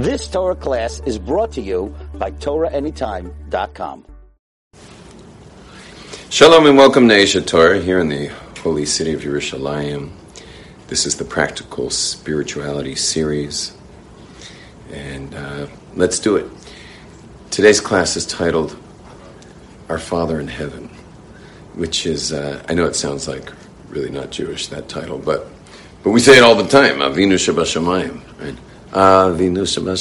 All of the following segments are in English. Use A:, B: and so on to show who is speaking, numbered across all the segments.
A: This Torah class is brought to you by TorahAnytime.com.
B: Shalom and welcome to Aish HaTorah here in the holy city of Yerushalayim. This is the Practical Spirituality series, and uh, let's do it. Today's class is titled Our Father in Heaven, which is, uh, I know it sounds like really not Jewish, that title, but, but we say it all the time Avinu Shebashamayim right? Avinu Shabbat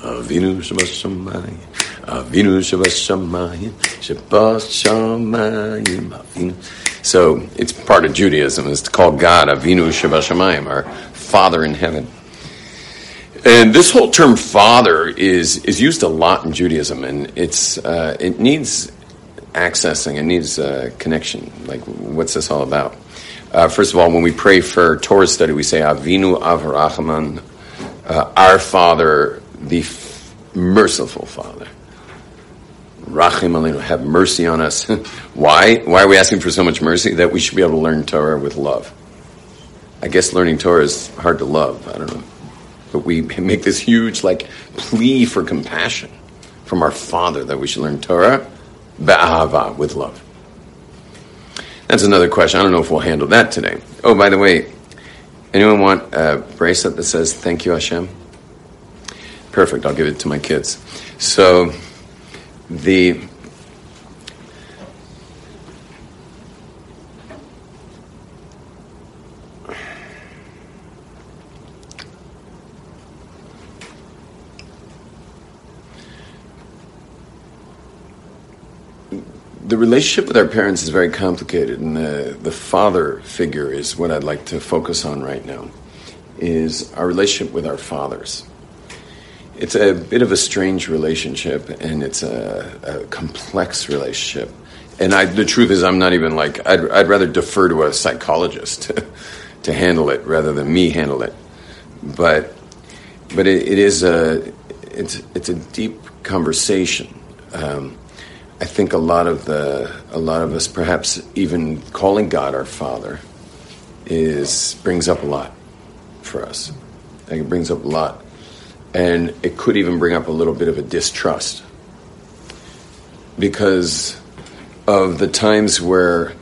B: Avinu Shabbat Avinu Shabbat Shabbat Avinu. So it's part of Judaism is to call God Avinu Shebashamayim our Father in heaven. And this whole term "father" is is used a lot in Judaism, and it's uh, it needs accessing, it needs uh, connection. Like, what's this all about? Uh, first of all, when we pray for Torah study, we say Avinu Av HaRachaman, uh, our Father, the f- merciful Father. Rachim Aleinu, have mercy on us. Why? Why are we asking for so much mercy? That we should be able to learn Torah with love. I guess learning Torah is hard to love. I don't know. But we make this huge, like, plea for compassion from our Father that we should learn Torah b'ahava, with love. That's another question. I don't know if we'll handle that today. Oh, by the way, anyone want a bracelet that says "Thank you, Hashem"? Perfect. I'll give it to my kids. So, the the relationship with our parents is very complicated, and the, the father figure is what I'd like to focus on right now. Is our relationship with our fathers. It's a bit of a strange relationship, and it's a, a complex relationship. And I, the truth is, I'm not even like I'd, I'd rather defer to a psychologist to, to handle it rather than me handle it. But but it, it is a it's it's a deep conversation. Um, I think a lot of the a lot of us, perhaps even calling God our Father, is brings up a lot for us. Like it brings up a lot, and it could even bring up a little bit of a distrust because of the times where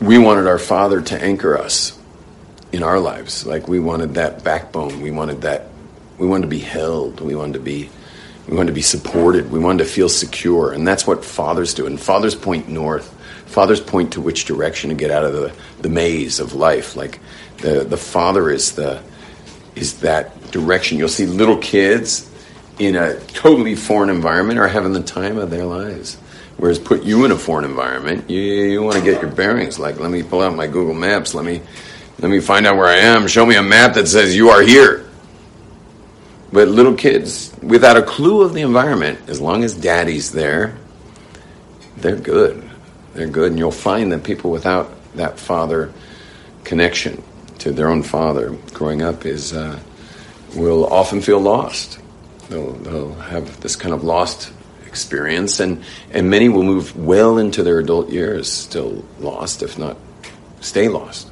B: we wanted our Father to anchor us in our lives. Like we wanted that backbone. We wanted that. We wanted to be held. We wanted to be we wanted to be supported. We wanted to feel secure. And that's what fathers do. And fathers point north. Fathers point to which direction to get out of the, the maze of life. Like the, the father is the is that direction. You'll see little kids in a totally foreign environment are having the time of their lives. Whereas put you in a foreign environment, you, you want to get your bearings. Like, let me pull out my Google Maps. Let me let me find out where I am. Show me a map that says you are here. But little kids, without a clue of the environment, as long as daddy's there, they're good. They're good. And you'll find that people without that father connection to their own father growing up is uh, will often feel lost. They'll, they'll have this kind of lost experience, and, and many will move well into their adult years still lost, if not stay lost,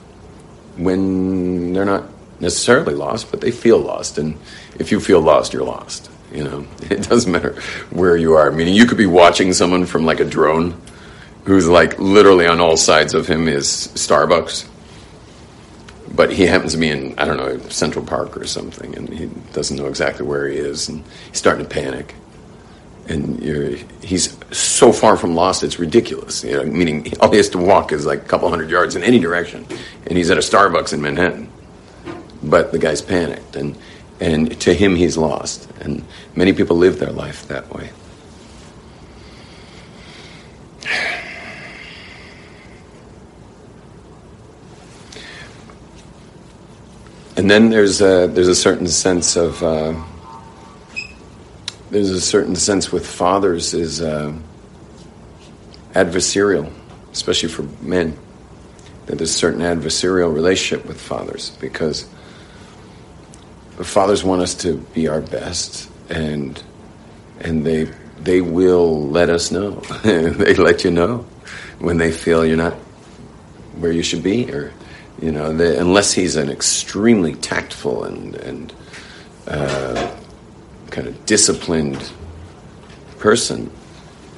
B: when they're not necessarily lost, but they feel lost. And if you feel lost, you're lost. You know, it doesn't matter where you are. Meaning, you could be watching someone from like a drone who's like literally on all sides of him is Starbucks. But he happens to be in, I don't know, Central Park or something, and he doesn't know exactly where he is, and he's starting to panic. And he's so far from lost, it's ridiculous. You know, meaning all he has to walk is like a couple hundred yards in any direction, and he's at a Starbucks in Manhattan but the guy's panicked and and to him he's lost. And many people live their life that way. And then there's a there's a certain sense of uh, there's a certain sense with fathers is uh, adversarial especially for men that there's a certain adversarial relationship with fathers because fathers want us to be our best, and and they they will let us know. they let you know when they feel you're not where you should be, or you know, they, unless he's an extremely tactful and and uh, kind of disciplined person,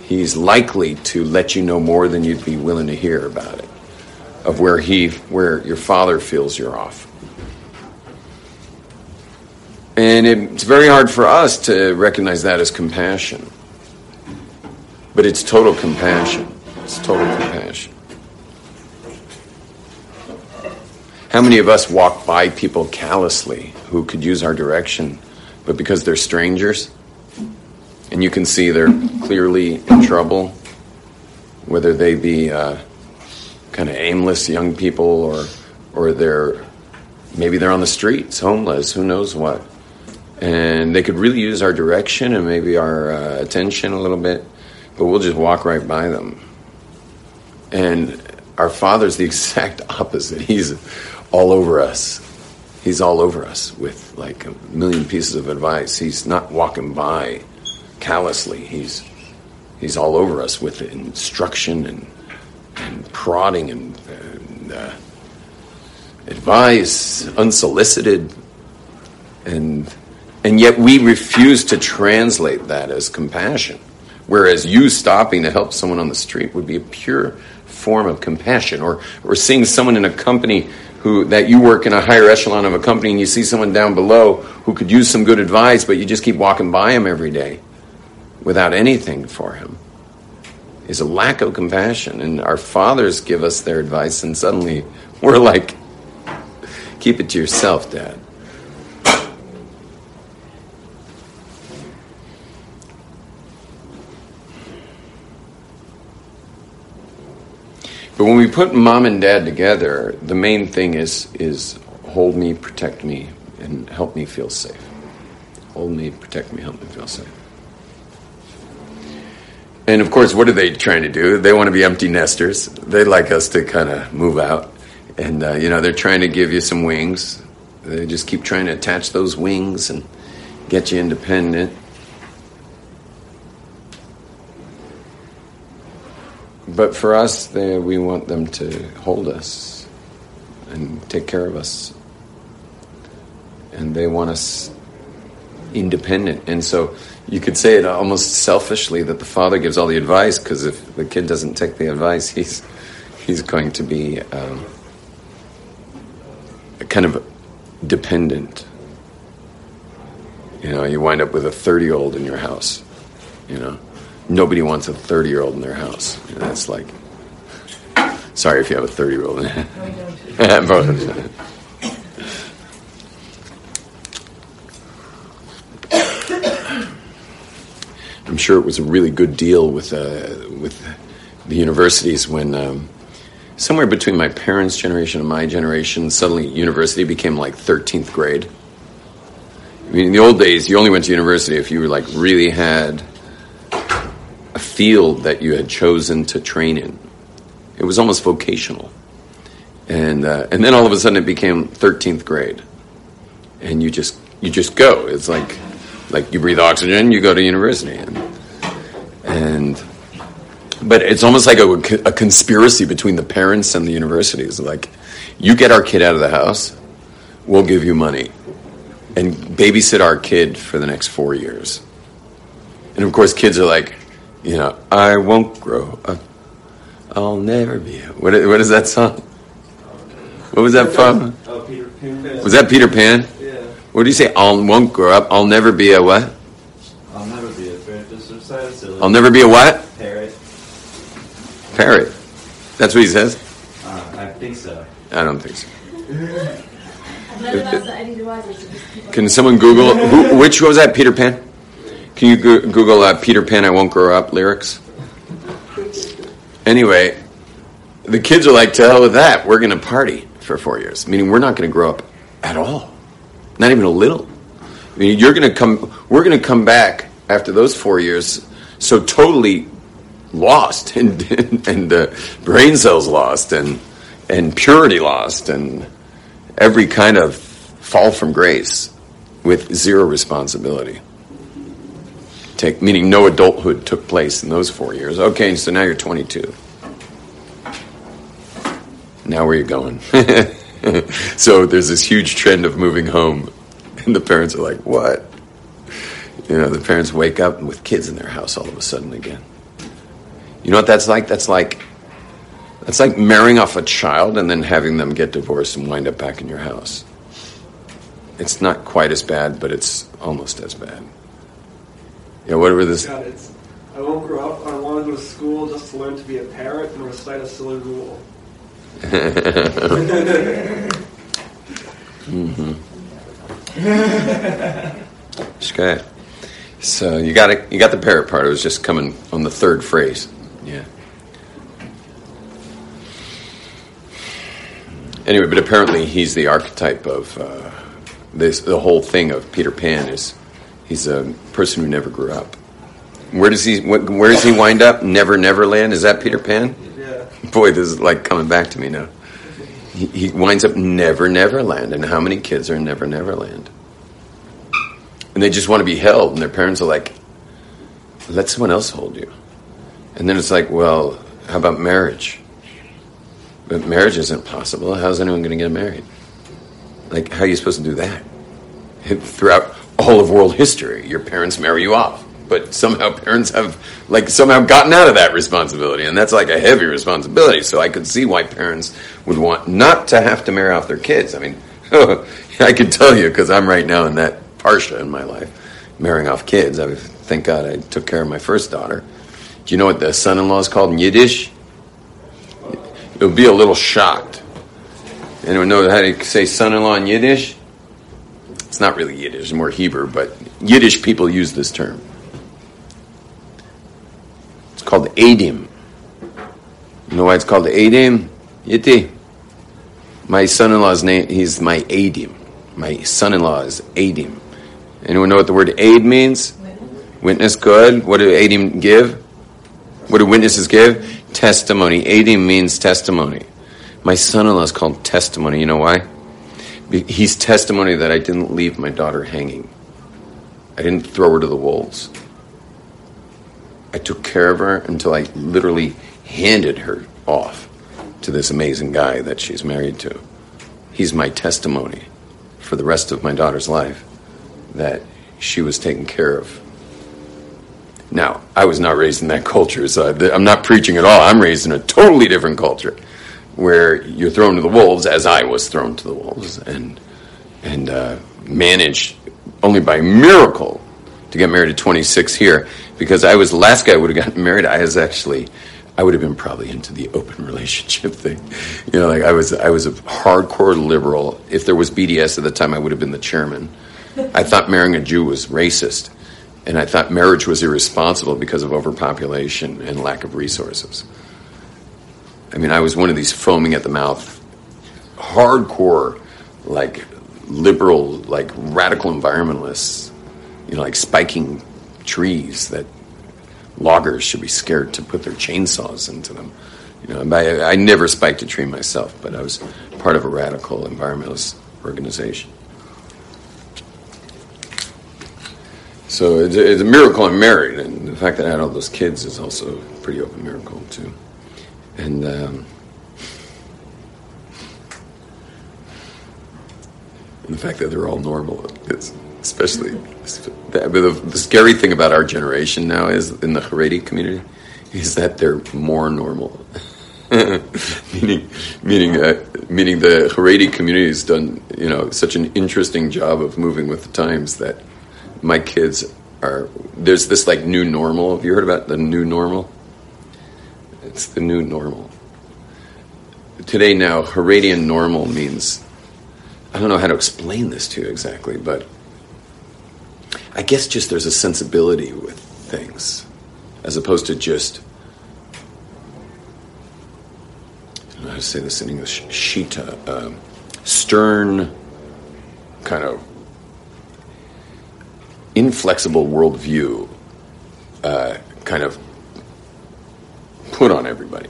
B: he's likely to let you know more than you'd be willing to hear about it, of where he, where your father feels you're off. And it's very hard for us to recognize that as compassion. But it's total compassion. It's total compassion. How many of us walk by people callously who could use our direction, but because they're strangers, and you can see they're clearly in trouble, whether they be uh, kind of aimless young people or, or they're maybe they're on the streets, homeless, who knows what. And they could really use our direction and maybe our uh, attention a little bit, but we'll just walk right by them. And our Father's the exact opposite. He's all over us. He's all over us with like a million pieces of advice. He's not walking by callously. He's he's all over us with instruction and and prodding and, and uh, advice, unsolicited, and and yet we refuse to translate that as compassion. Whereas you stopping to help someone on the street would be a pure form of compassion, or or seeing someone in a company who that you work in a higher echelon of a company and you see someone down below who could use some good advice, but you just keep walking by him every day without anything for him is a lack of compassion. And our fathers give us their advice, and suddenly we're like, keep it to yourself, Dad. But when we put mom and dad together, the main thing is is hold me, protect me, and help me feel safe. Hold me, protect me, help me feel safe. And of course, what are they trying to do? They want to be empty nesters. They like us to kind of move out. And, uh, you know, they're trying to give you some wings. They just keep trying to attach those wings and get you independent. But for us, they, we want them to hold us and take care of us. And they want us independent. And so you could say it almost selfishly that the father gives all the advice because if the kid doesn't take the advice, he's he's going to be um, kind of dependent. You know, you wind up with a thirty-year-old in your house. You know, nobody wants a thirty-year-old in their house. Know, that's like. Sorry if you have a thirty-year-old. I'm sure it was a really good deal with uh, with the universities when um, somewhere between my parents' generation and my generation, suddenly university became like 13th grade. I mean, in the old days, you only went to university if you were like really had a field that you had chosen to train in. It was almost vocational, and uh, and then all of a sudden it became 13th grade, and you just you just go. It's like like you breathe oxygen, you go to university, and, and but it's almost like a, a conspiracy between the parents and the universities. Like, you get our kid out of the house, we'll give you money, and babysit our kid for the next four years. And of course, kids are like, you know, I won't grow up. I'll never be. What, what is that song? What was that from? Oh, Peter Pan. Was that Peter Pan? Yeah. What do you say? I won't grow up. I'll never be a what?
C: I'll never be a parrot. silly.
B: I'll never be a what?
C: Parrot.
B: Parrot. That's what he says?
C: Uh, I think so.
B: I don't think so. Can someone Google who, which was that? Peter Pan. Can you go- Google uh, Peter Pan? I won't grow up lyrics. Anyway, the kids are like, to hell with that. We're going to party for four years, meaning we're not going to grow up at all. Not even a little. I mean, you're going to come. We're going to come back after those four years, so totally lost, and and, and uh, brain cells lost, and and purity lost, and every kind of fall from grace with zero responsibility. Take meaning no adulthood took place in those four years. Okay, so now you're 22. Now where are you going? so there's this huge trend of moving home. and the parents are like, what? You know, the parents wake up with kids in their house all of a sudden again. You know what that's like? That's like that's like marrying off a child and then having them get divorced and wind up back in your house. It's not quite as bad, but it's almost as bad. Yeah, whatever this.
D: God, it's, I won't grow up. I want to go to school just to learn to be a parrot and recite a silly rule. mm-hmm.
B: Okay. So you got it. You got the parrot part. It was just coming on the third phrase. Yeah. Anyway, but apparently he's the archetype of uh, this. The whole thing of Peter Pan is he's a person who never grew up. Where does he? wh- Where does he wind up? Never, never land. Is that Peter Pan?
D: Yeah.
B: Boy, this is like coming back to me now. He, he winds up Never Neverland, and how many kids are in Never Neverland? And they just want to be held, and their parents are like, "Let someone else hold you." And then it's like, "Well, how about marriage?" But marriage isn't possible. How's anyone going to get married? Like, how are you supposed to do that? Throughout all of world history, your parents marry you off. But somehow parents have, like, somehow gotten out of that responsibility. And that's like a heavy responsibility. So I could see why parents would want not to have to marry off their kids. I mean, I can tell you, because I'm right now in that parsha in my life, marrying off kids. I thank God I took care of my first daughter. Do you know what the son in law is called in Yiddish? You'll be a little shocked. Anyone know how to say son-in-law in Yiddish? It's not really Yiddish, it's more Hebrew, but Yiddish people use this term. It's called Adim. You know why it's called Adim? Yitti? My son-in-law's name, he's my Adim. My son-in-law is Adim. Anyone know what the word aid means? Witness, good. What do Adim give? What do witnesses give? Testimony. Adim means testimony. My son-in-law is called testimony. You know why? He's testimony that I didn't leave my daughter hanging. I didn't throw her to the wolves. I took care of her until I literally handed her off to this amazing guy that she's married to. He's my testimony for the rest of my daughter's life that she was taken care of. Now, I was not raised in that culture, so I'm not preaching at all. I'm raised in a totally different culture where you're thrown to the wolves, as I was thrown to the wolves, and and uh, managed only by miracle to get married at 26 here because I was the last guy I would have gotten married. I was actually I would have been probably into the open relationship thing. You know, like I was I was a hardcore liberal. If there was BDS at the time, I would have been the chairman. I thought marrying a Jew was racist, and I thought marriage was irresponsible because of overpopulation and lack of resources. I mean, I was one of these foaming at the mouth, hardcore, like liberal, like radical environmentalists, you know, like spiking trees that loggers should be scared to put their chainsaws into them. You know, I, I never spiked a tree myself, but I was part of a radical environmentalist organization. So it's a, it's a miracle I'm married, and the fact that I had all those kids is also a pretty open miracle too. And um, the fact that they're all normal, it's especially the, the, the scary thing about our generation now is in the Haredi community is that they're more normal. meaning, meaning, uh, meaning the Haredi community has done, you know, such an interesting job of moving with the times that my kids are. There's this like new normal. Have you heard about the new normal? It's the new normal. Today now, Haredian normal means. I don't know how to explain this to you exactly, but I guess just there's a sensibility with things, as opposed to just. I don't know how to say this in English. Shita, um, stern, kind of inflexible worldview, uh, kind of put on everybody.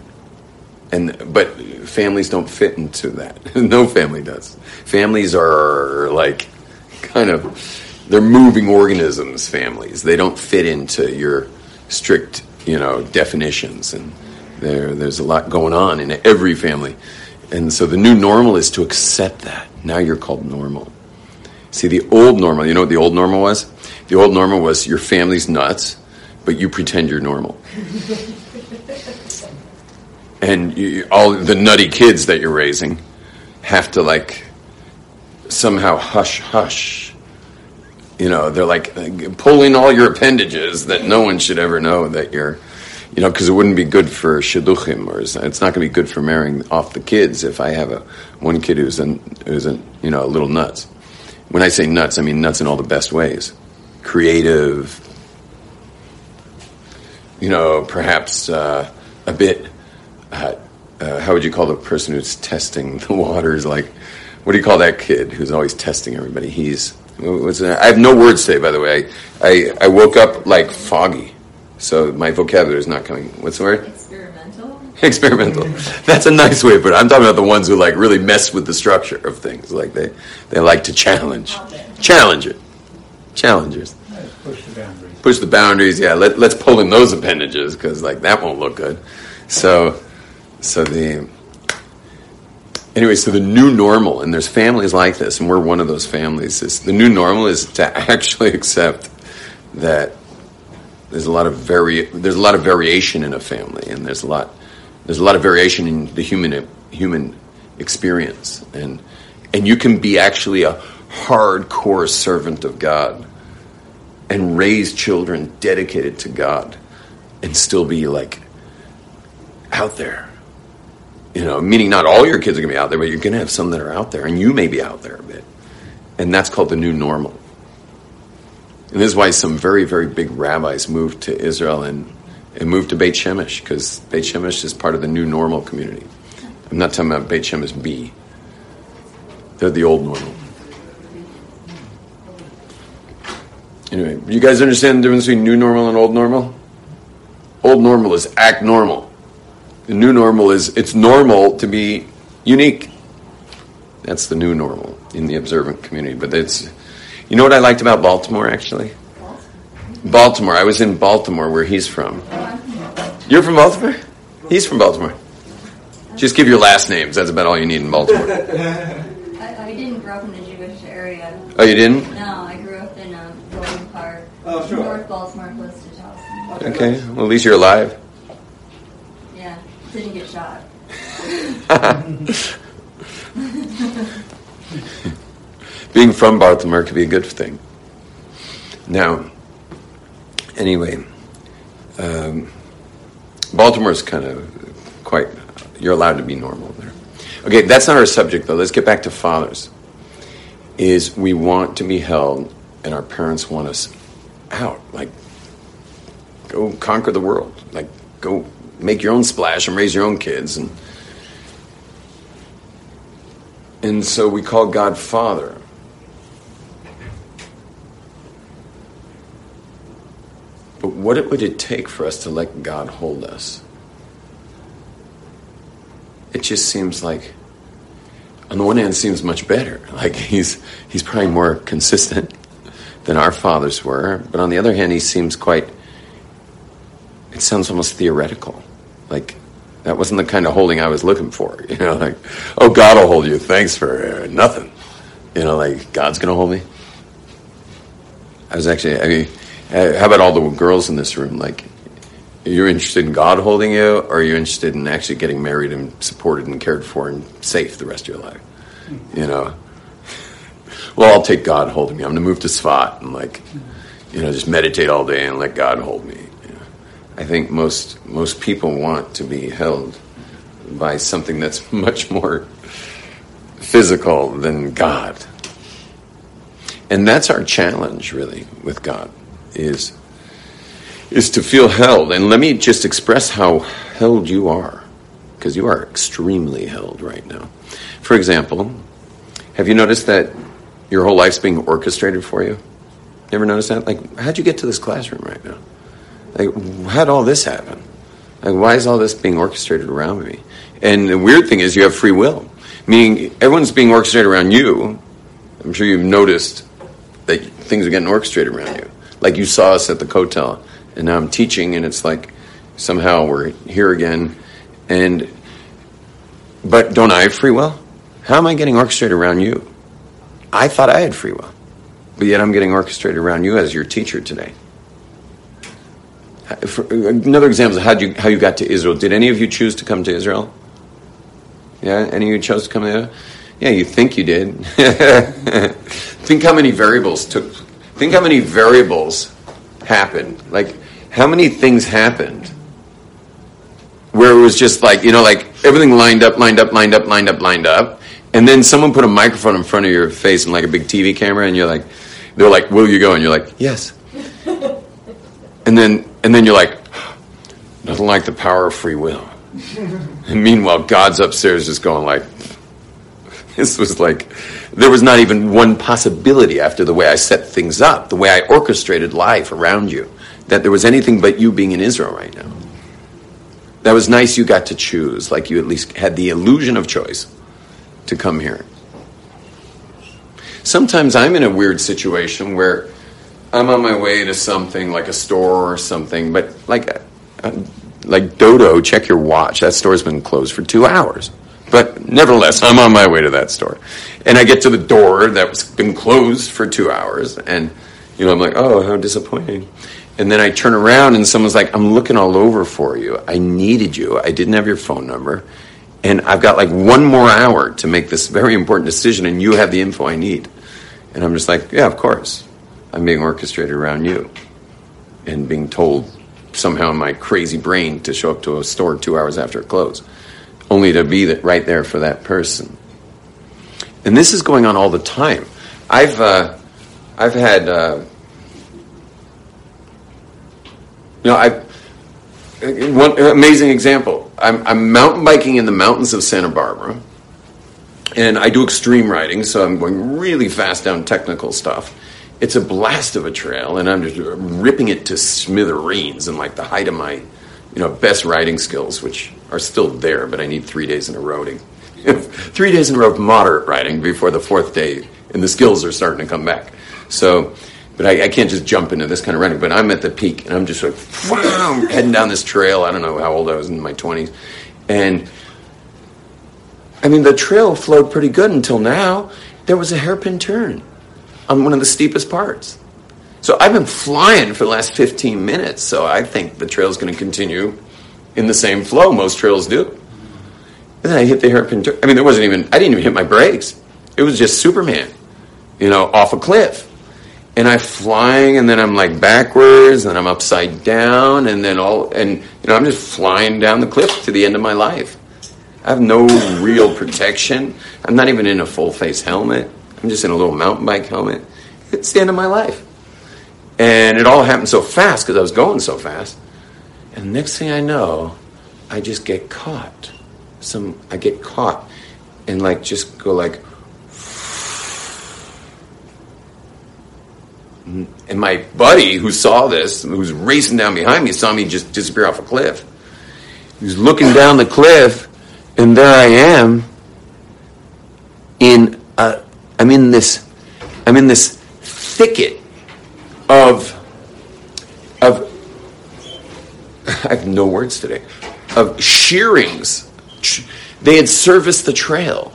B: And but families don't fit into that. no family does. Families are like kind of they're moving organisms. Families they don't fit into your strict you know definitions, and there there's a lot going on in every family. And so the new normal is to accept that. Now you're called normal. See, the old normal, you know what the old normal was? The old normal was your family's nuts, but you pretend you're normal. and you, all the nutty kids that you're raising have to like somehow hush hush. You know, they're like pulling all your appendages that no one should ever know that you're, you know, because it wouldn't be good for shidduchim, or it's not going to be good for marrying off the kids if I have a one kid who's an, who's an, you know a little nuts. When I say nuts, I mean nuts in all the best ways, creative. You know, perhaps uh, a bit. Uh, uh, how would you call the person who's testing the waters? Like, what do you call that kid who's always testing everybody? He's. I have no words today, by the way. I, I woke up like foggy, so my vocabulary is not coming. What's the word?
E: Experimental.
B: Experimental. That's a nice way, but I'm talking about the ones who like really mess with the structure of things. Like they, they like to challenge, challenge it, challengers.
F: Push the boundaries.
B: Push the boundaries. Yeah, let, let's pull in those appendages because like that won't look good. So, so the anyway, so the new normal, and there's families like this, and we're one of those families. Is the new normal is to actually accept that there's a lot of vari- there's a lot of variation in a family, and there's a lot there's a lot of variation in the human human experience, and and you can be actually a hardcore servant of God and raise children dedicated to God, and still be like out there you know, meaning not all your kids are going to be out there, but you're going to have some that are out there, and you may be out there a bit. And that's called the new normal. And this is why some very, very big rabbis moved to Israel and, and moved to Beit Shemesh, because Beit Shemesh is part of the new normal community. I'm not talking about Beit Shemesh B. They're the old normal. Anyway, you guys understand the difference between new normal and old normal? Old normal is act normal. The new normal is it's normal to be unique. That's the new normal in the observant community. But it's, you know what I liked about Baltimore actually? Baltimore. I was in Baltimore where he's from. You're from Baltimore? He's from Baltimore. Just give your last names. That's about all you need in Baltimore.
E: I, I didn't grow up in the Jewish area.
B: Oh, you didn't?
E: No, I grew up in um, Golden Park,
D: Oh, sure.
E: North Baltimore, close to Charleston.
B: Okay. Well, at least you're alive.
E: Didn't get shot.
B: Being from Baltimore could be a good thing. Now, anyway, um, Baltimore is kind of quite, you're allowed to be normal there. Okay, that's not our subject though. Let's get back to fathers. Is we want to be held, and our parents want us out. Like, go conquer the world. Like, go make your own splash and raise your own kids. And, and so we call God Father. But what would it take for us to let God hold us? It just seems like, on the one hand, seems much better. Like he's he's probably more consistent than our fathers were. But on the other hand, he seems quite. It sounds almost theoretical. Like that wasn't the kind of holding I was looking for. You know, like, oh, God will hold you. Thanks for uh, nothing. You know, like God's going to hold me. I was actually. I mean, uh, how about all the girls in this room? Like, you're interested in God holding you, or are you interested in actually getting married and supported and cared for and safe the rest of your life? You know. Well, I'll take God holding me. I'm going to move to Tzfat and like, you know, just meditate all day and let God hold me. I think most most people want to be held by something that's much more physical than God. And that's our challenge really with God is is to feel held. And let me just express how held you are because you are extremely held right now. For example, have you noticed that your whole life's being orchestrated for you? You ever notice that? Like, how'd you get to this classroom right now? Like, how'd all this happen? Like, why is all this being orchestrated around me? And the weird thing is, you have free will, meaning everyone's being orchestrated around you. I'm sure you've noticed that things are getting orchestrated around you. Like you saw us at the Kotel, and now I'm teaching, and it's like somehow we're here again. And but don't I have free will? How am I getting orchestrated around you? I thought I had free will. but yet I'm getting orchestrated around you as your teacher today. For, another example is how you how you got to Israel. Did any of you choose to come to Israel? Yeah, any of you chose to come there? Yeah, you think you did. think how many variables took. Think how many variables happened. Like how many things happened where it was just like you know, like everything lined up, lined up, lined up, lined up, lined up, and then someone put a microphone in front of your face and like a big TV camera, and you're like, they're like, "Will you go?" And you're like, "Yes." and then and then you're like, nothing like the power of free will. and meanwhile, God's upstairs just going like, this was like, there was not even one possibility after the way I set things up, the way I orchestrated life around you, that there was anything but you being in Israel right now. That was nice you got to choose, like you at least had the illusion of choice to come here. Sometimes I'm in a weird situation where I'm on my way to something like a store or something, but like, uh, like Dodo, check your watch. That store's been closed for two hours. But nevertheless, I'm on my way to that store. And I get to the door that's been closed for two hours. And, you know, I'm like, oh, how disappointing. And then I turn around and someone's like, I'm looking all over for you. I needed you. I didn't have your phone number. And I've got like one more hour to make this very important decision, and you have the info I need. And I'm just like, yeah, of course. I'm being orchestrated around you and being told somehow in my crazy brain to show up to a store two hours after it closed, only to be right there for that person. And this is going on all the time. I've uh, I've had uh, you know I one amazing example. I'm, I'm mountain biking in the mountains of Santa Barbara, and I do extreme riding, so I'm going really fast down technical stuff it's a blast of a trail, and I'm just ripping it to smithereens in like the height of my, you know, best riding skills, which are still there, but I need three days in a row three days in a row of moderate riding before the fourth day, and the skills are starting to come back. So, but I, I can't just jump into this kind of riding. But I'm at the peak, and I'm just like heading down this trail. I don't know how old I was in my twenties, and I mean the trail flowed pretty good until now. There was a hairpin turn on one of the steepest parts. So I've been flying for the last 15 minutes, so I think the trail is going to continue in the same flow most trails do. And then I hit the hairpin turn. I mean, there wasn't even, I didn't even hit my brakes. It was just Superman, you know, off a cliff. And I'm flying, and then I'm like backwards, and I'm upside down, and then all, and, you know, I'm just flying down the cliff to the end of my life. I have no real protection. I'm not even in a full face helmet. I'm just in a little mountain bike helmet. It's the end of my life. And it all happened so fast because I was going so fast. And next thing I know, I just get caught. Some I get caught and like just go like and my buddy who saw this, who's racing down behind me, saw me just disappear off a cliff. He was looking down the cliff, and there I am in a I'm in this, I'm in this thicket of, of, I have no words today, of shearings. They had serviced the trail.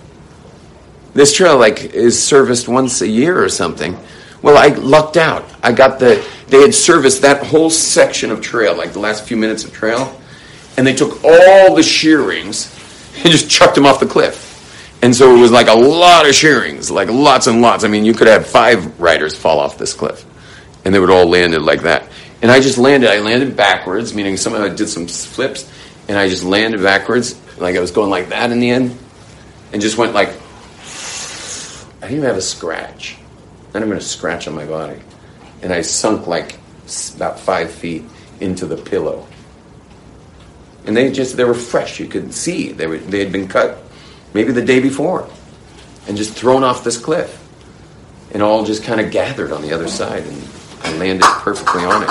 B: This trail, like, is serviced once a year or something. Well, I lucked out. I got the, they had serviced that whole section of trail, like the last few minutes of trail, and they took all the shearings and just chucked them off the cliff. And so it was like a lot of shearings, like lots and lots. I mean, you could have five riders fall off this cliff, and they would all landed like that. And I just landed. I landed backwards, meaning somehow I did some flips, and I just landed backwards, like I was going like that in the end, and just went like. I didn't even have a scratch, not even a scratch on my body, and I sunk like about five feet into the pillow. And they just they were fresh. You could see they were they had been cut maybe the day before, and just thrown off this cliff. And all just kind of gathered on the other side, and I landed perfectly on it.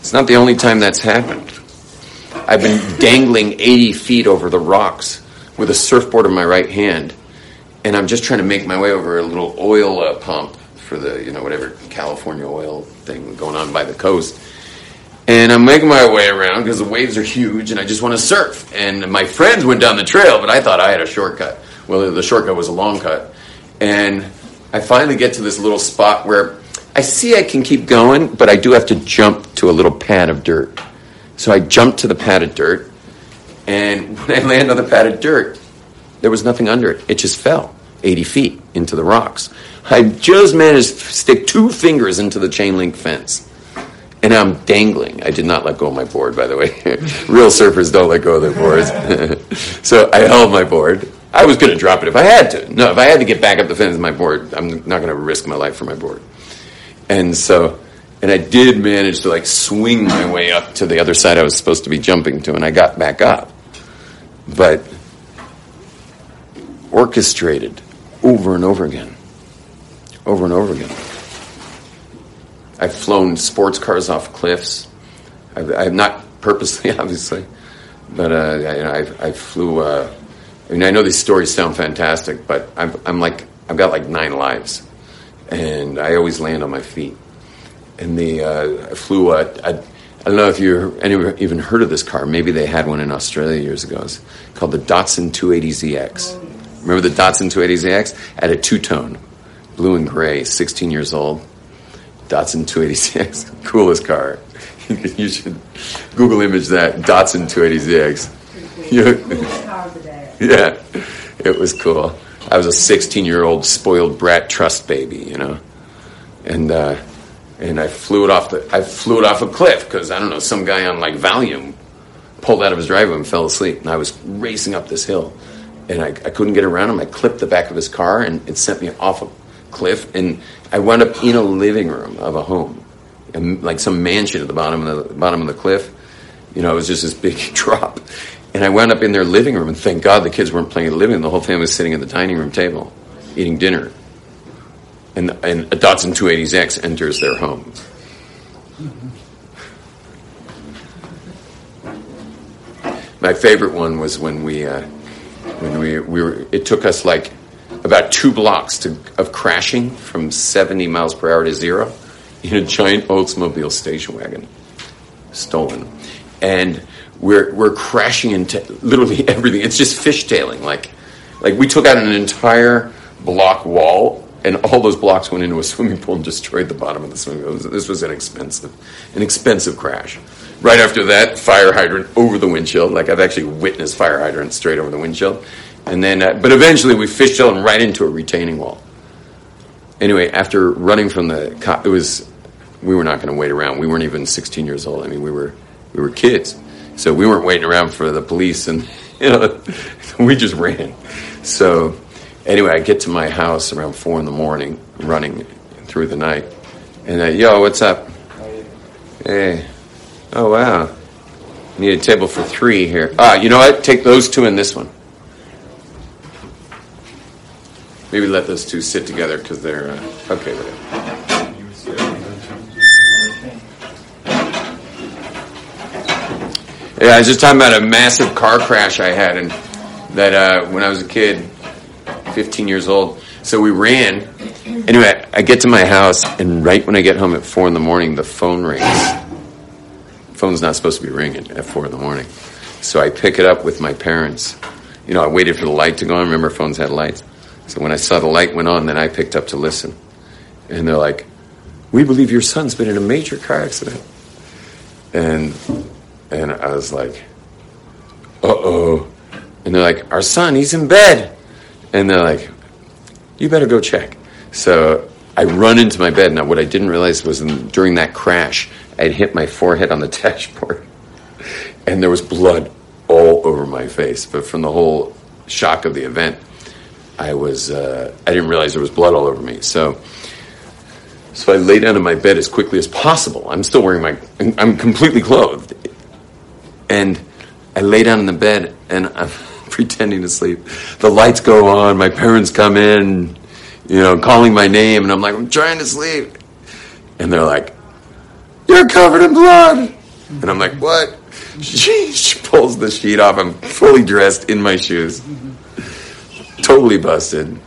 B: It's not the only time that's happened. I've been dangling 80 feet over the rocks with a surfboard in my right hand, and I'm just trying to make my way over a little oil uh, pump for the, you know, whatever California oil thing going on by the coast. And I'm making my way around because the waves are huge and I just want to surf. And my friends went down the trail, but I thought I had a shortcut. Well, the shortcut was a long cut. And I finally get to this little spot where I see I can keep going, but I do have to jump to a little pad of dirt. So I jump to the pad of dirt, and when I land on the pad of dirt, there was nothing under it. It just fell 80 feet into the rocks. I just managed to stick two fingers into the chain link fence. And I'm dangling. I did not let go of my board, by the way. Real surfers don't let go of their boards. so I held my board. I was going to drop it if I had to. No, if I had to get back up the fence of my board, I'm not going to risk my life for my board. And so, and I did manage to like swing my way up to the other side I was supposed to be jumping to, and I got back up. But orchestrated over and over again. Over and over again. I've flown sports cars off cliffs. I've, I've not purposely, obviously, but uh, I, I, I flew. Uh, I mean, I know these stories sound fantastic, but I'm, I'm like, I've got like nine lives, and I always land on my feet. And the uh, I flew. I don't know if you anyone even heard of this car. Maybe they had one in Australia years ago. It's called the Datsun 280ZX. Remember the Datsun 280ZX? Had a two tone, blue and gray, 16 years old. Datsun 280ZX, coolest car. you should Google image that Datsun 280ZX. yeah, it was cool. I was a 16 year old spoiled brat trust baby, you know, and uh, and I flew it off the I flew it off a cliff because I don't know some guy on like Valium pulled out of his driveway and fell asleep, and I was racing up this hill, and I, I couldn't get around him. I clipped the back of his car, and it sent me off a cliff, and I wound up in a living room of a home, and like some mansion at the bottom of the bottom of the cliff. You know, it was just this big drop, and I wound up in their living room. And thank God the kids weren't playing in the living room; the whole family was sitting at the dining room table, eating dinner. And, and a Datsun 280X enters their home. My favorite one was when we uh, when we we were. It took us like about two blocks to, of crashing from 70 miles per hour to zero in a giant Oldsmobile station wagon, stolen, and we're we're crashing into literally everything. It's just fishtailing, like like we took out an entire block wall. And all those blocks went into a swimming pool and destroyed the bottom of the swimming pool. This was an expensive, an expensive crash. Right after that, fire hydrant over the windshield. Like I've actually witnessed fire hydrant straight over the windshield. And then, uh, but eventually we fishtailed right into a retaining wall. Anyway, after running from the cop, it was, we were not going to wait around. We weren't even 16 years old. I mean, we were, we were kids. So we weren't waiting around for the police and, you know, we just ran. So anyway, I get to my house around four in the morning, running through the night. And, uh, yo, what's up? Hey. Oh, wow. Need a table for three here. Ah, you know what? Take those two and this one. Maybe let those two sit together because they're uh, okay with it. Yeah, I was just talking about a massive car crash I had, and that uh, when I was a kid, 15 years old. So we ran. Anyway, I get to my house, and right when I get home at four in the morning, the phone rings. Phone's not supposed to be ringing at four in the morning, so I pick it up with my parents. You know, I waited for the light to go on. Remember, phones had lights. So when I saw the light went on, then I picked up to listen. And they're like, We believe your son's been in a major car accident. And and I was like, Uh oh. And they're like, Our son, he's in bed. And they're like, You better go check. So I run into my bed. Now, what I didn't realize was in, during that crash, I'd hit my forehead on the dashboard. And there was blood all over my face. But from the whole shock of the event, I was uh, I didn't realize there was blood all over me. So so I lay down in my bed as quickly as possible. I'm still wearing my I'm completely clothed. And I lay down in the bed and I'm pretending to sleep. The lights go on, my parents come in, you know, calling my name and I'm like, I'm trying to sleep. And they're like, You're covered in blood. And I'm like, What? She, she pulls the sheet off. I'm fully dressed in my shoes totally busted.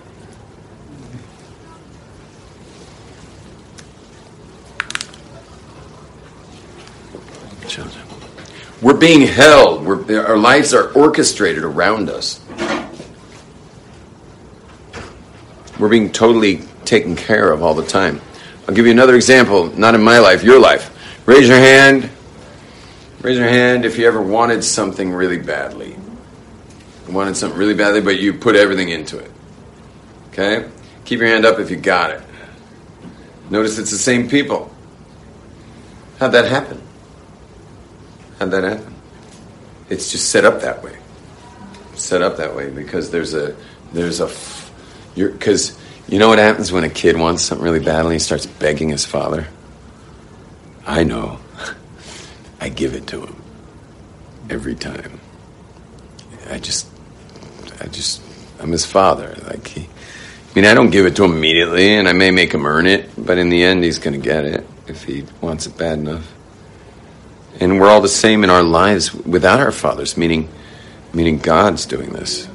B: We're being held. We're, our lives are orchestrated around us. We're being totally taken care of all the time. I'll give you another example, not in my life, your life. Raise your hand. Raise your hand if you ever wanted something really badly. Wanted something really badly, but you put everything into it. Okay? Keep your hand up if you got it. Notice it's the same people. How'd that happen? How'd that happen? It's just set up that way. Set up that way because there's a there's a because you know what happens when a kid wants something really badly? And he starts begging his father. I know. I give it to him every time. I just, I just, I'm his father. Like he, I mean, I don't give it to him immediately, and I may make him earn it, but in the end, he's going to get it if he wants it bad enough. And we're all the same in our lives without our fathers, meaning, meaning God's doing this.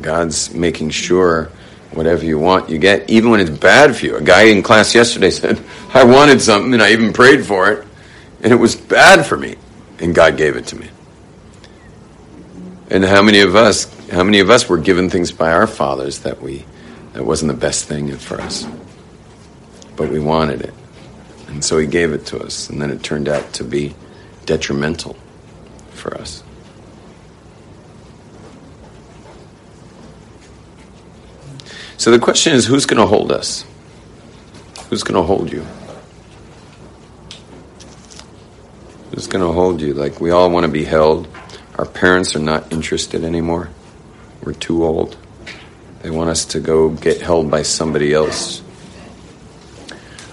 B: God's making sure whatever you want, you get, even when it's bad for you. A guy in class yesterday said, I wanted something and I even prayed for it, and it was bad for me, and God gave it to me. And how many of us, how many of us were given things by our fathers that we, that wasn't the best thing for us, but we wanted it, and so He gave it to us, and then it turned out to be detrimental for us. So the question is who's going to hold us? Who's going to hold you? Who's going to hold you? Like, we all want to be held. Our parents are not interested anymore. We're too old. They want us to go get held by somebody else.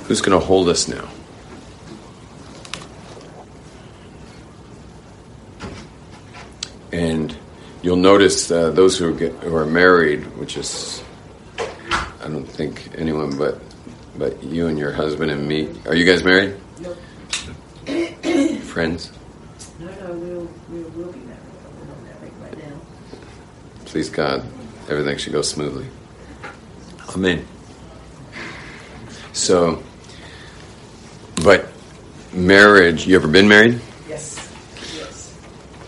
B: Who's going to hold us now? And you'll notice uh, those who, get, who are married, which is I don't think anyone but but you and your husband and me. Are you guys married? Friends?
F: No, no, we'll, we will be married, but we're not married right now.
B: Please God, everything should go smoothly. Amen. So, but marriage, you ever been married?
F: Yes, yes.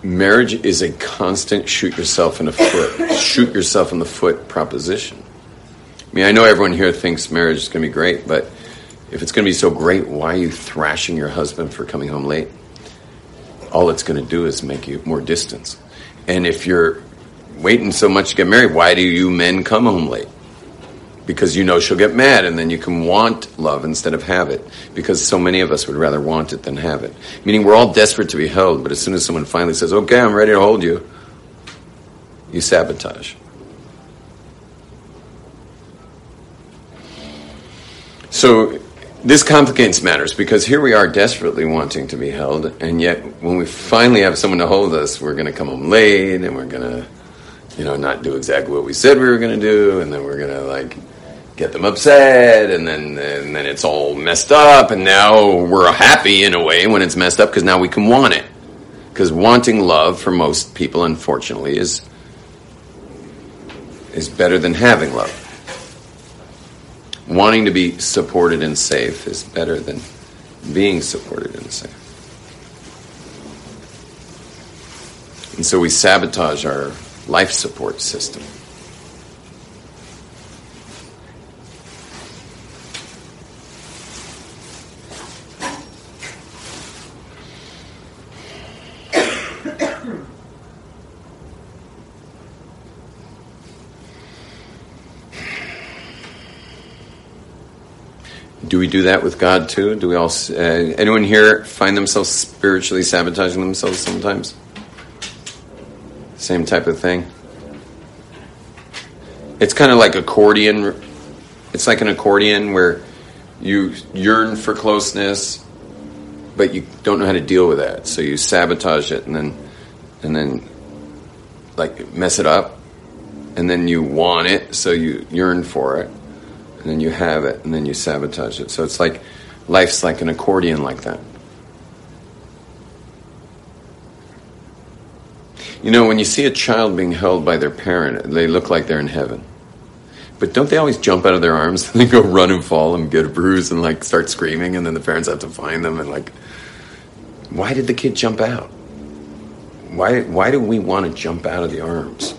B: Marriage is a constant shoot yourself in the foot, shoot yourself in the foot proposition. I mean, I know everyone here thinks marriage is going to be great, but if it's going to be so great, why are you thrashing your husband for coming home late? All it's going to do is make you more distance. And if you're waiting so much to get married, why do you men come home late? Because you know she'll get mad, and then you can want love instead of have it. Because so many of us would rather want it than have it. Meaning we're all desperate to be held, but as soon as someone finally says, okay, I'm ready to hold you, you sabotage. So this complicates matters because here we are desperately wanting to be held, and yet when we finally have someone to hold us, we're going to come home late and we're going to, you know, not do exactly what we said we were going to do, and then we're going to like get them upset, and then and then it's all messed up, and now we're happy in a way when it's messed up because now we can want it. Because wanting love for most people, unfortunately, is is better than having love wanting to be supported and safe is better than being supported and safe. And so we sabotage our life support system. Do we do that with God too? Do we all? Uh, anyone here find themselves spiritually sabotaging themselves sometimes? Same type of thing. It's kind of like accordion. It's like an accordion where you yearn for closeness, but you don't know how to deal with that. So you sabotage it, and then, and then, like mess it up, and then you want it, so you yearn for it and then you have it, and then you sabotage it. So it's like life's like an accordion like that. You know, when you see a child being held by their parent, they look like they're in heaven. But don't they always jump out of their arms and they go run and fall and get a bruise and like start screaming and then the parents have to find them and like why did the kid jump out? Why why do we want to jump out of the arms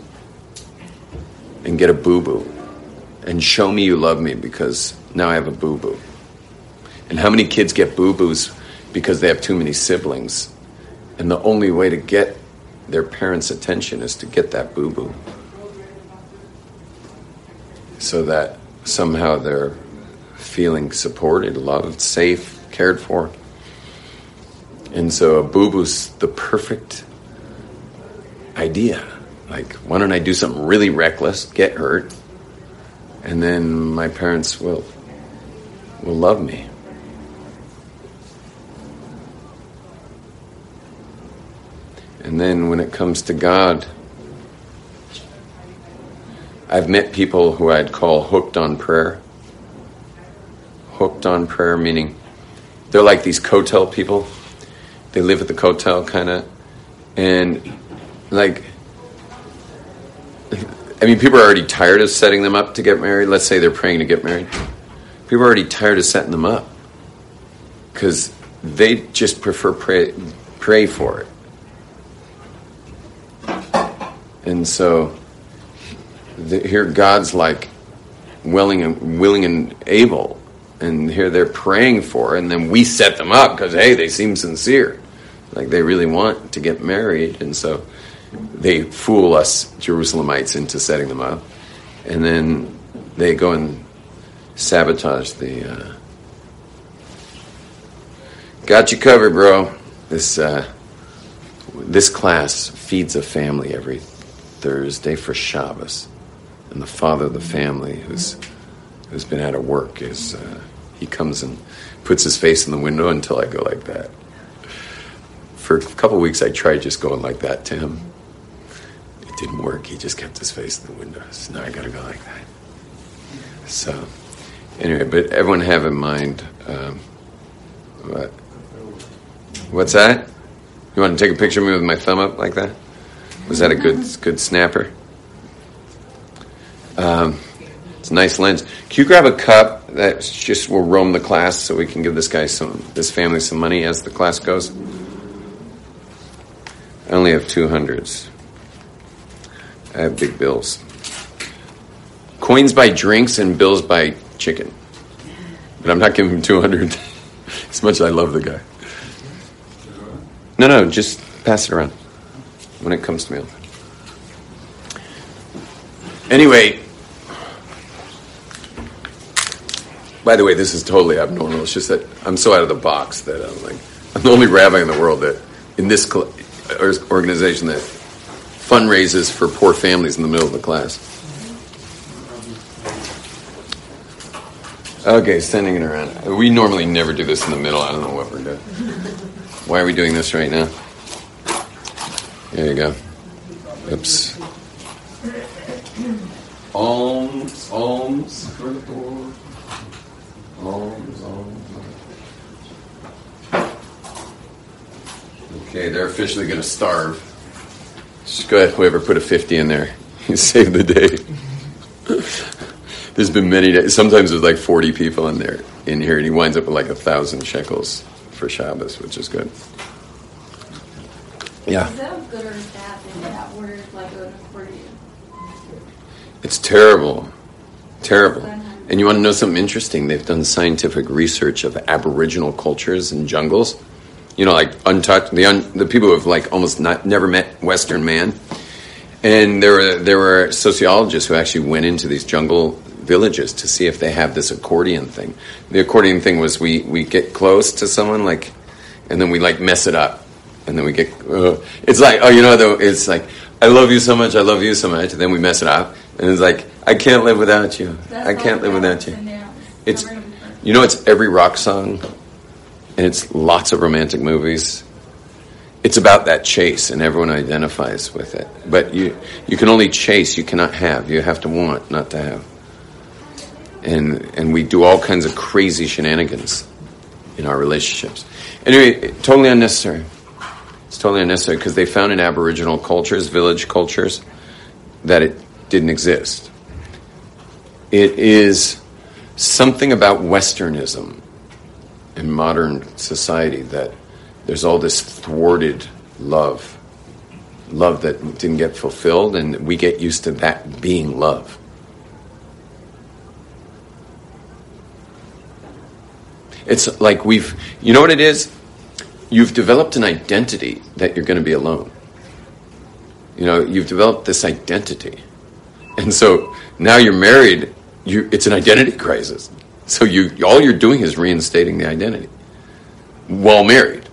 B: and get a boo-boo? and show me you love me because now I have a boo boo. And how many kids get boo boos because they have too many siblings? And the only way to get their parents' attention is to get that boo boo. So that somehow they're feeling supported, loved, safe, cared for. And so a boo boo's the perfect idea. Like, why don't I do something really reckless, get hurt, and then my parents will will love me. And then when it comes to God, I've met people who I'd call hooked on prayer. Hooked on prayer, meaning they're like these Kotel people. They live at the Kotel, kind of. And, like, I mean, people are already tired of setting them up to get married. Let's say they're praying to get married. People are already tired of setting them up because they just prefer pray, pray for it. And so the, here God's like willing and willing and able, and here they're praying for, and then we set them up because hey, they seem sincere, like they really want to get married, and so they fool us Jerusalemites into setting them up, and then they go and sabotage the. Uh, got you covered, bro. This uh, this class feeds a family every Thursday for Shabbos, and the father of the family, who's who's been out of work, is uh, he comes and puts his face in the window until I go like that. For a couple weeks, I tried just going like that to him. It didn't work. He just kept his face in the window. So now I got to go like that. So anyway, but everyone have in mind um, what? What's that? You want to take a picture of me with my thumb up like that? Was that a good good snapper? Um, it's a nice lens. Can you grab a cup that just will roam the class so we can give this guy some, this family some money as the class goes? I only have two hundreds. I have big bills. Coins buy drinks and bills buy chicken. But I'm not giving him 200 as much as I love the guy. No, no, just pass it around when it comes to meal. Anyway, by the way, this is totally abnormal. It's just that I'm so out of the box that I'm like, I'm the only rabbi in the world that, in this cl- organization, that fundraises for poor families in the middle of the class. Okay, sending it around. We normally never do this in the middle. I don't know what we're doing. Why are we doing this right now? There you go. Oops. Alms, alms for the poor. Alms, alms. Okay, they're officially going to starve. Just go ahead, whoever put a 50 in there. You saved the day. There's been many days. Sometimes there's like 40 people in there, in here, and he winds up with like a thousand shekels for Shabbos, which is good. Yeah.
E: Is that a good or bad thing that word, like an accordion?
B: It's terrible. Terrible. And you want to know something interesting? They've done scientific research of Aboriginal cultures and jungles. You know, like untouched, the, un, the people who have like almost not, never met Western man. And there were, there were sociologists who actually went into these jungle villages to see if they have this accordion thing. The accordion thing was we, we get close to someone, like, and then we like mess it up. And then we get, uh, it's like, oh, you know, though, it's like, I love you so much, I love you so much. And then we mess it up. And it's like, I can't live without you.
E: That's
B: I can't live without you. it's you know, it's every rock song, and it's lots of romantic movies. It's about that chase, and everyone identifies with it. But you, you can only chase; you cannot have. You have to want, not to have. And and we do all kinds of crazy shenanigans in our relationships. Anyway, totally unnecessary totally unnecessary because they found in Aboriginal cultures, village cultures, that it didn't exist. It is something about Westernism in modern society that there's all this thwarted love, love that didn't get fulfilled, and we get used to that being love. It's like we've, you know what it is? You've developed an identity that you're going to be alone. You know, you've developed this identity. And so now you're married, you, it's an identity crisis. So you, all you're doing is reinstating the identity while married.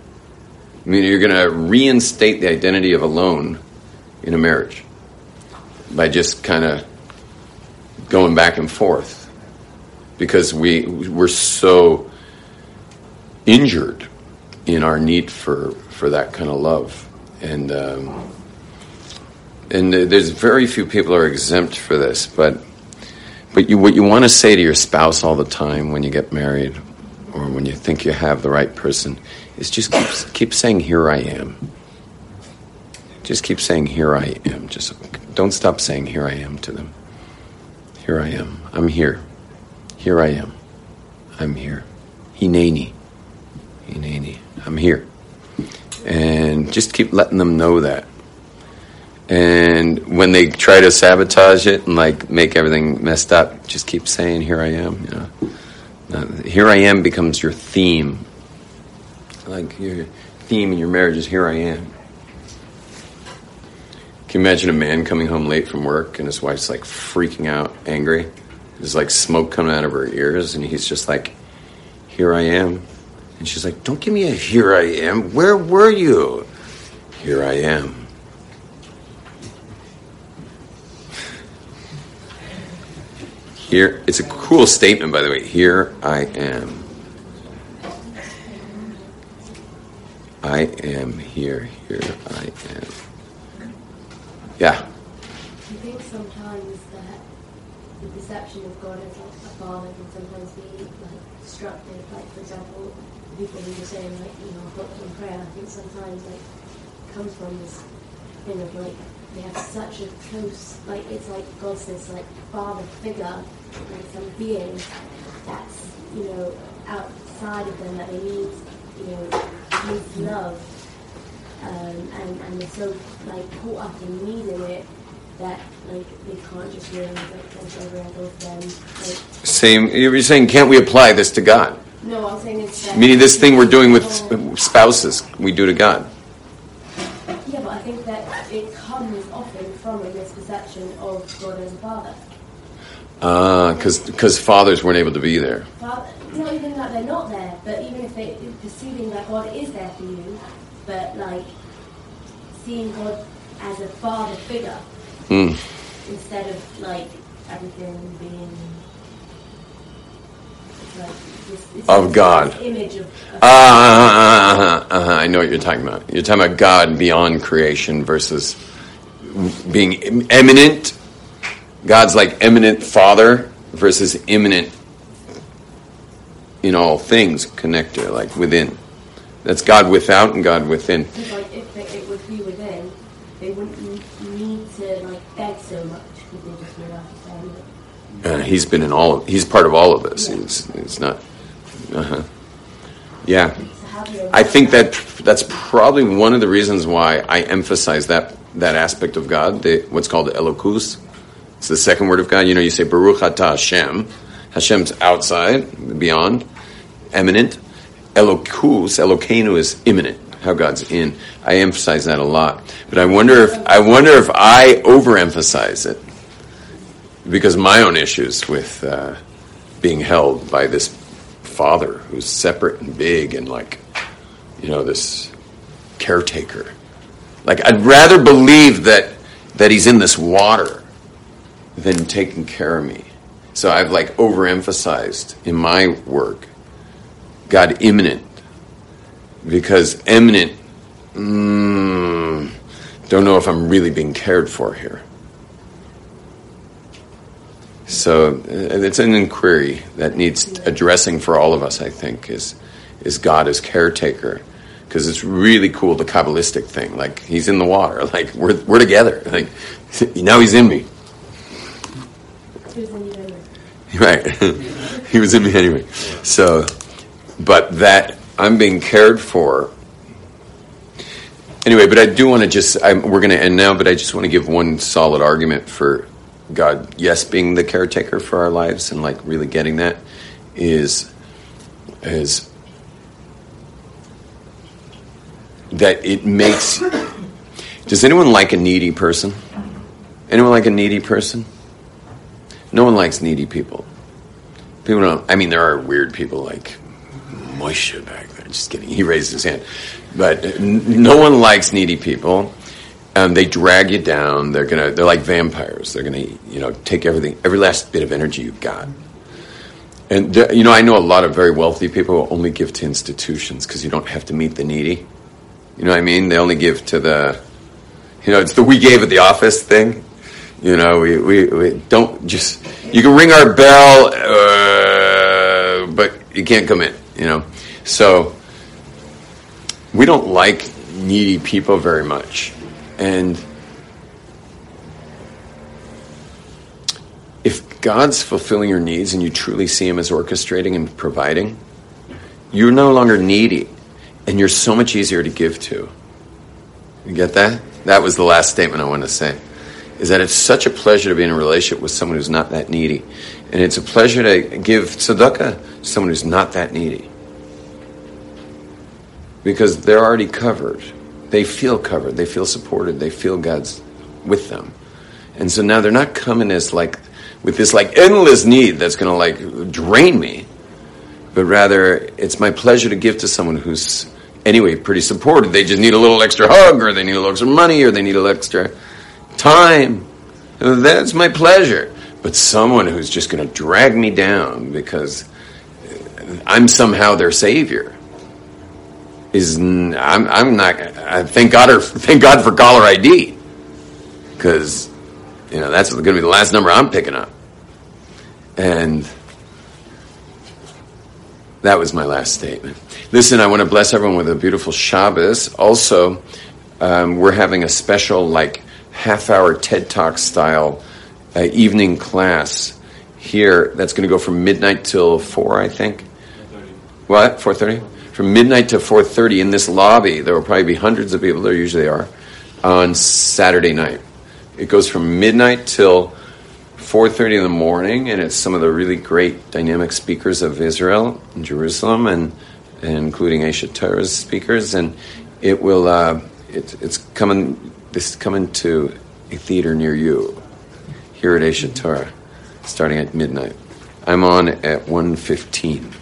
B: I mean, you're going to reinstate the identity of alone in a marriage by just kind of going back and forth because we we're so injured in our need for for that kind of love. And um, and there's very few people are exempt for this but but you what you want to say to your spouse all the time when you get married or when you think you have the right person is just keep keep saying here I am. Just keep saying here I am. Just don't stop saying here I am to them. Here I am. I'm here. Here I am. I'm here. Hineni Hineni I'm here. And just keep letting them know that. And when they try to sabotage it and like make everything messed up just keep saying here I am you know. Here I am becomes your theme. Like your theme in your marriage is here I am. Can you imagine a man coming home late from work and his wife's like freaking out, angry? There's like smoke coming out of her ears, and he's just like, Here I am. And she's like, Don't give me a here I am. Where were you? Here I am. Here, it's a cool statement, by the way. Here I am. I am here. Here I am. Yeah.
G: I think sometimes that the perception of God father can sometimes be like destructive. Like for example, people who were saying like you know thoughts on prayer. I think sometimes like comes from this thing of like they have such a close like it's like God's this like father figure, like some being that's you know outside of them that they need you know needs love um, and, and they're so like caught up in needing it that like they can't just realize like God's over above them. Like,
B: Same. You're saying, can't we apply this to God?
G: no, I'm saying it's that
B: Meaning, this thing we're doing with
G: Oh.
B: spouses, we do to God.
G: Yeah, but I think that it comes often from a misperception of God as a father.
B: Ah, because fathers weren't able to be there.
G: Father, not even that they're not there, but even if they perceiving that God is there for you, but like seeing God as a father figure
B: Mm.
G: instead of like everything being like this, this
B: Of God.
G: image of, of
B: Ah, uh-huh, I know what you're talking about. You're talking about God beyond creation versus being eminent. God's like eminent father versus immanent in all things connector, like within. That's God without and God within.
G: Like if they, it would be within, they wouldn't n- need to like beg so much they just would understand it.
B: Uh, he's been in all of, he's part of all of this. It's, it's not, uh-huh. Yeah.
G: So how do you
B: I think that that's probably one of the reasons why I emphasize that that aspect of God, the, what's called the Elokus. It's the second word of God. You know, you say Baruch Atah Hashem. Hashem's outside, beyond, eminent. Elokus, Elokeinu is immanent. How God's in. I emphasize that a lot, but I wonder if I wonder if I overemphasize it because my own issues with uh, being held by this father who's separate and big and like you know this caretaker. Like i'd rather believe that that he's in this water than taking care of me. So i've like overemphasized in my work god immanent because eminent mm, don't know if i'm really being cared for here so uh, it's an inquiry that needs addressing for all of us. I think is is God as caretaker because it's really cool the kabbalistic thing. Like he's in the water. Like we're we're together. Like now he's in me.
G: Who's in anyway?
B: Right. he was in me anyway. So, but that I'm being cared for. Anyway, but I do want to just, I'm, we're going to end now, but I just want to give one solid argument for God, yes, being the caretaker for our lives and like really getting that is is that it makes. Does anyone like a needy person? Anyone like a needy person? No one likes needy people. People don't. I mean, there are weird people like Moshe back. Just kidding. He raised his hand, but n- no one likes needy people. Um, they drag you down. They're gonna. They're like vampires. They're gonna, you know, take everything, every last bit of energy you've got. And you know, I know a lot of very wealthy people who only give to institutions because you don't have to meet the needy. You know what I mean? They only give to the, you know, it's the we gave at the office thing. You know, we, we, we don't just, you can ring our bell, uh, but you can't come in, you know. So, we don't like needy people very much. And if God's fulfilling your needs and you truly see Him as orchestrating and providing, you're no longer needy and you're so much easier to give to. You get that? That was the last statement I want to say. Is that it's such a pleasure to be in a relationship with someone who's not that needy. And it's a pleasure to give tzedakah to someone who's not that needy. Because they're already covered. They feel covered. They feel supported. They feel God's with them. And so now they're not coming as like, with this like endless need that's going to like drain me but rather it's my pleasure to give to someone who's anyway pretty supported. They just need a little extra hug, or they need a little extra money, or they need a little extra time. That's my pleasure. But someone who's just going to drag me down because I'm somehow their savior is n- I'm, I'm not. I thank God or thank God for caller ID because you know that's going to be the last number I'm picking up, and that was my last statement. Listen, I want to bless everyone with a beautiful Shabbos. Also, um, we're having a special, like, half hour TED Talk style uh, evening class here that's going to go from midnight till 4, I think. What? 4.30? From midnight to 4.30 in this lobby. There will probably be hundreds of people, there usually are, on Saturday night. It goes from midnight till 4.30 in the morning and it's some of the really great dynamic speakers of israel and jerusalem and, and including Aish HaTorah's speakers and it will uh, it, it's coming this is coming to a theater near you here at Aish HaTorah starting at midnight i'm on at 1.15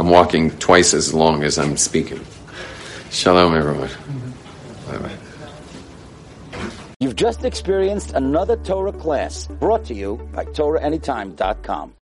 B: i'm walking twice as long as i'm speaking. Shalom everyone. Bye-bye.
A: You've just experienced another Torah class brought to you by TorahAnytime.com.